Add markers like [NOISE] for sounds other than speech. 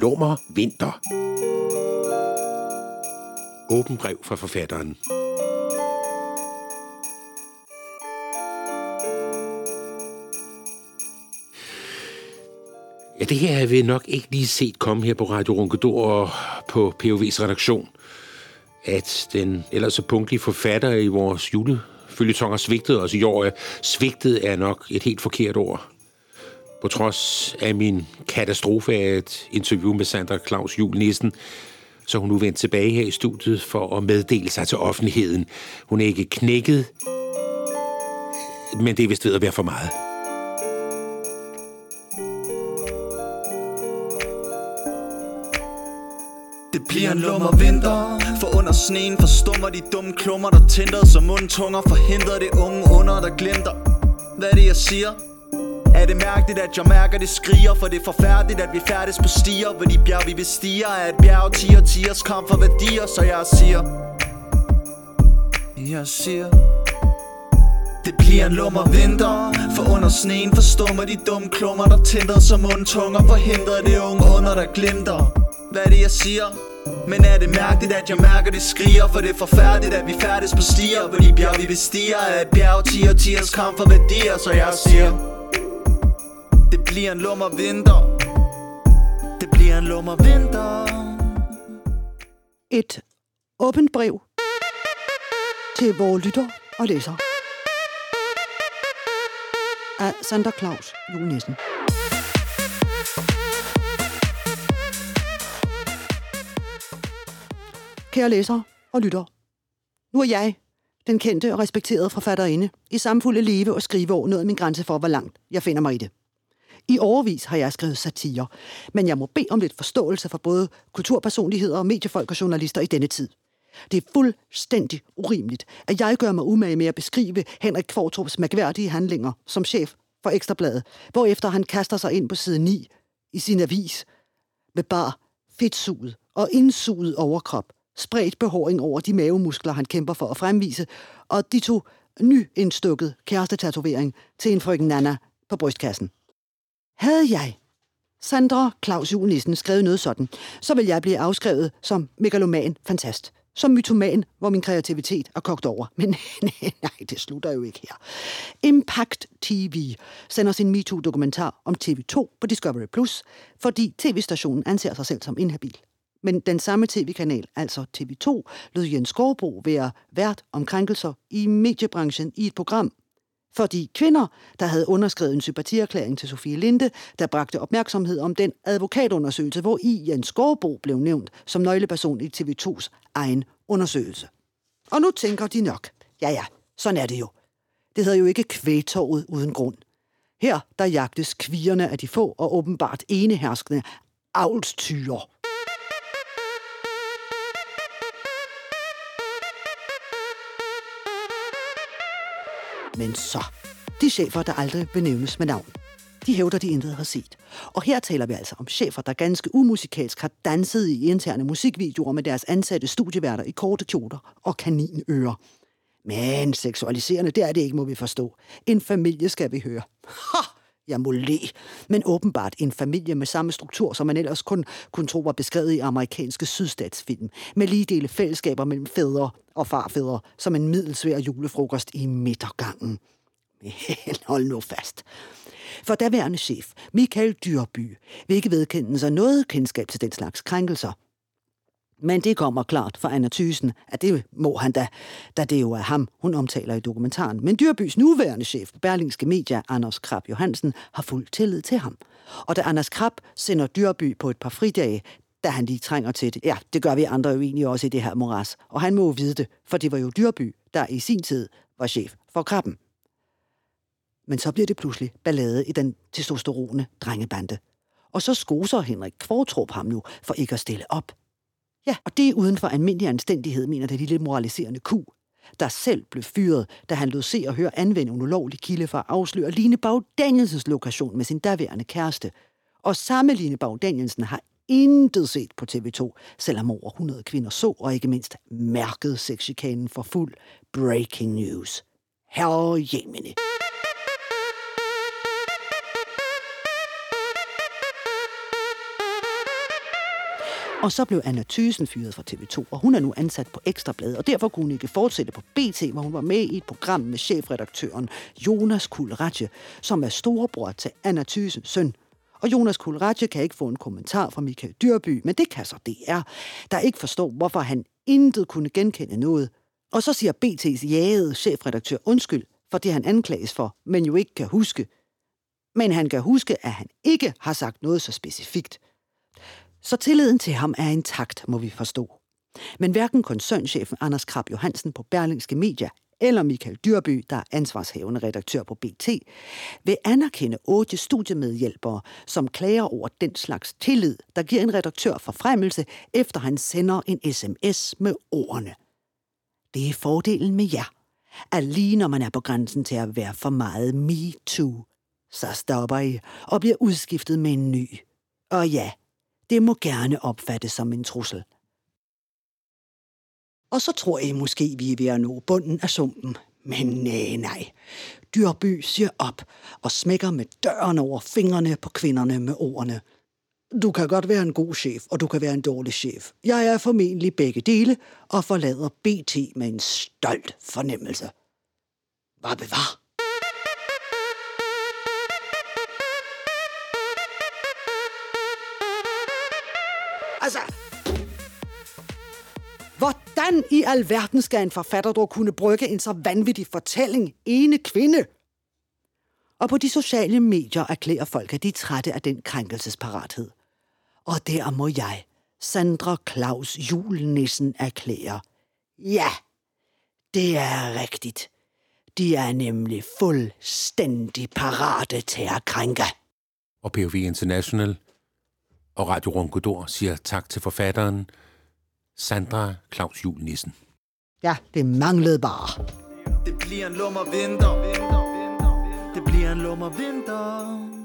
Lummer Vinter. Åben brev fra forfatteren. Ja, det her har vi nok ikke lige set komme her på Radio Runkedor og på POV's redaktion. At den ellers så punktlige forfatter i vores julefølgetonger svigtede os i år. Svigtet er nok et helt forkert ord. På trods af min katastrofe af et interview med Sandra Claus Jul Nissen, så hun nu vendt tilbage her i studiet for at meddele sig til offentligheden. Hun er ikke knækket, men det er vist ved at være for meget. Det bliver en lummer vinter For under sneen forstummer de dumme klummer Der tænder som mundtunger Forhindrer det unge under der glimter Hvad er det jeg siger? Er det mærkeligt at jeg mærker det skriger? For det er forfærdeligt at vi færdes på stier. Hvor de bjerg vi bestiger Er et bjerg tiger tiers kamp for værdier. Så jeg siger Jeg siger det bliver en lummer vinter. For under sneen forstummer de dumme klummer Der tænder som mundtunger. Forhindrer det unge under der glimter. Hvad er det jeg siger? Men er det mærkeligt at jeg mærker det skriger? For det er forfærdeligt at vi færdes på stier. Hvor de bjerg vi bestiger Er et bjerg tiger tiers kamp for værdier. Så jeg siger det bliver en lummer vinter Det bliver en lummer vinter Et åbent brev til vores lytter og læser. Af Santa Claus Julenissen. Kære læser og lytter. Nu er jeg, den kendte og respekterede forfatterinde, i samfulde leve og skriveår nået min grænse for, hvor langt jeg finder mig i det. I overvis har jeg skrevet satire, men jeg må bede om lidt forståelse for både kulturpersonligheder og mediefolk og journalister i denne tid. Det er fuldstændig urimeligt, at jeg gør mig umage med at beskrive Henrik Kvartrups mærkværdige handlinger som chef for Ekstrabladet, hvorefter han kaster sig ind på side 9 i sin avis med bar fedtsuget og indsuget overkrop, spredt behåring over de mavemuskler, han kæmper for at fremvise, og de to nyinstukket kærestetatovering til en frøken Nana på brystkassen. Havde jeg, Sandra Claus Juhl Nissen, skrevet noget sådan, så vil jeg blive afskrevet som megaloman fantast. Som mytoman, hvor min kreativitet er kogt over. Men nej, [LAUGHS] nej, det slutter jo ikke her. Impact TV sender sin MeToo-dokumentar om TV2 på Discovery+, Plus, fordi tv-stationen anser sig selv som inhabil. Men den samme tv-kanal, altså TV2, lød Jens Skorbo være vært om krænkelser i mediebranchen i et program, fordi kvinder, der havde underskrevet en sympatierklæring til Sofie Linde, der bragte opmærksomhed om den advokatundersøgelse, hvor i Jens Skorbo blev nævnt som nøgleperson i TV2's egen undersøgelse. Og nu tænker de nok, ja ja, sådan er det jo. Det hedder jo ikke kvægtorvet uden grund. Her der jagtes kvierne af de få og åbenbart eneherskende avlstyre. Men så, de chefer, der aldrig benævnes med navn. De hævder, de intet har set. Og her taler vi altså om chefer, der ganske umusikalsk har danset i interne musikvideoer med deres ansatte studieværter i korte kjoler og kaninører. Men seksualiserende, det er det ikke, må vi forstå. En familie skal vi høre. Ha! Jeg må le. Men åbenbart en familie med samme struktur, som man ellers kun kunne tro var beskrevet i amerikanske sydstatsfilm. Med lige dele fællesskaber mellem fædre og farfædre, som en middelsvær julefrokost i midtergangen. Men [LAUGHS] hold nu fast. For daværende chef, Michael Dyrby, vil ikke vedkende sig noget kendskab til den slags krænkelser. Men det kommer klart for Anna Thysen, at det må han da, da det jo er ham, hun omtaler i dokumentaren. Men Dyrbys nuværende chef på Berlingske Media, Anders Krab Johansen, har fuld tillid til ham. Og da Anders Krab sender Dyrby på et par fridage, da han lige trænger til det. Ja, det gør vi andre jo egentlig også i det her moras. Og han må jo vide det, for det var jo Dyrby, der i sin tid var chef for Krabben. Men så bliver det pludselig ballade i den testosterone drengebande. Og så skoser Henrik Kvartrup ham nu for ikke at stille op. Ja, og det er uden for almindelig anstændighed, mener det lille moraliserende ku, der selv blev fyret, da han lod se og høre anvende en ulovlig kilde for at afsløre Line Bagdanielsens lokation med sin daværende kæreste. Og samme Line Bagdanielsen har intet set på TV2, selvom over 100 kvinder så og ikke mindst mærkede sexchikanen for fuld breaking news. Herre Jemine. Og så blev Anna Thysen fyret fra TV2, og hun er nu ansat på Ekstrabladet, og derfor kunne hun ikke fortsætte på BT, hvor hun var med i et program med chefredaktøren Jonas Kulratje, som er storebror til Anna Thysens søn. Og Jonas Kulratje kan ikke få en kommentar fra Michael Dyrby, men det kan så DR, der ikke forstår, hvorfor han intet kunne genkende noget. Og så siger BT's jagede chefredaktør undskyld for det, han anklages for, men jo ikke kan huske. Men han kan huske, at han ikke har sagt noget så specifikt. Så tilliden til ham er intakt, må vi forstå. Men hverken koncernchefen Anders Krab Johansen på Berlingske Media eller Michael Dyrby, der er ansvarshavende redaktør på BT, vil anerkende otte studiemedhjælpere, som klager over den slags tillid, der giver en redaktør forfremmelse, efter han sender en sms med ordene. Det er fordelen med jer, at lige når man er på grænsen til at være for meget me too, så stopper I og bliver udskiftet med en ny. Og ja, det må gerne opfattes som en trussel. Og så tror jeg måske, vi er ved at nå bunden af sumpen. Men nej, nej. Dyrby siger op og smækker med døren over fingrene på kvinderne med ordene. Du kan godt være en god chef, og du kan være en dårlig chef. Jeg er formentlig begge dele og forlader BT med en stolt fornemmelse. Hvad bevar? Altså, hvordan i alverden skal en forfatter dog kunne brygge en så vanvittig fortælling ene kvinde? Og på de sociale medier erklærer folk, at de er trætte af den krænkelsesparathed. Og der må jeg, Sandra Claus Julenissen, erklære. Ja, det er rigtigt. De er nemlig fuldstændig parate til at krænke. Og POV International og Radio Rongodor siger tak til forfatteren Sandra Claus Jul Nissen. Ja, det manglede bare. Det bliver en lummer vinter. Det bliver en lummer vinter.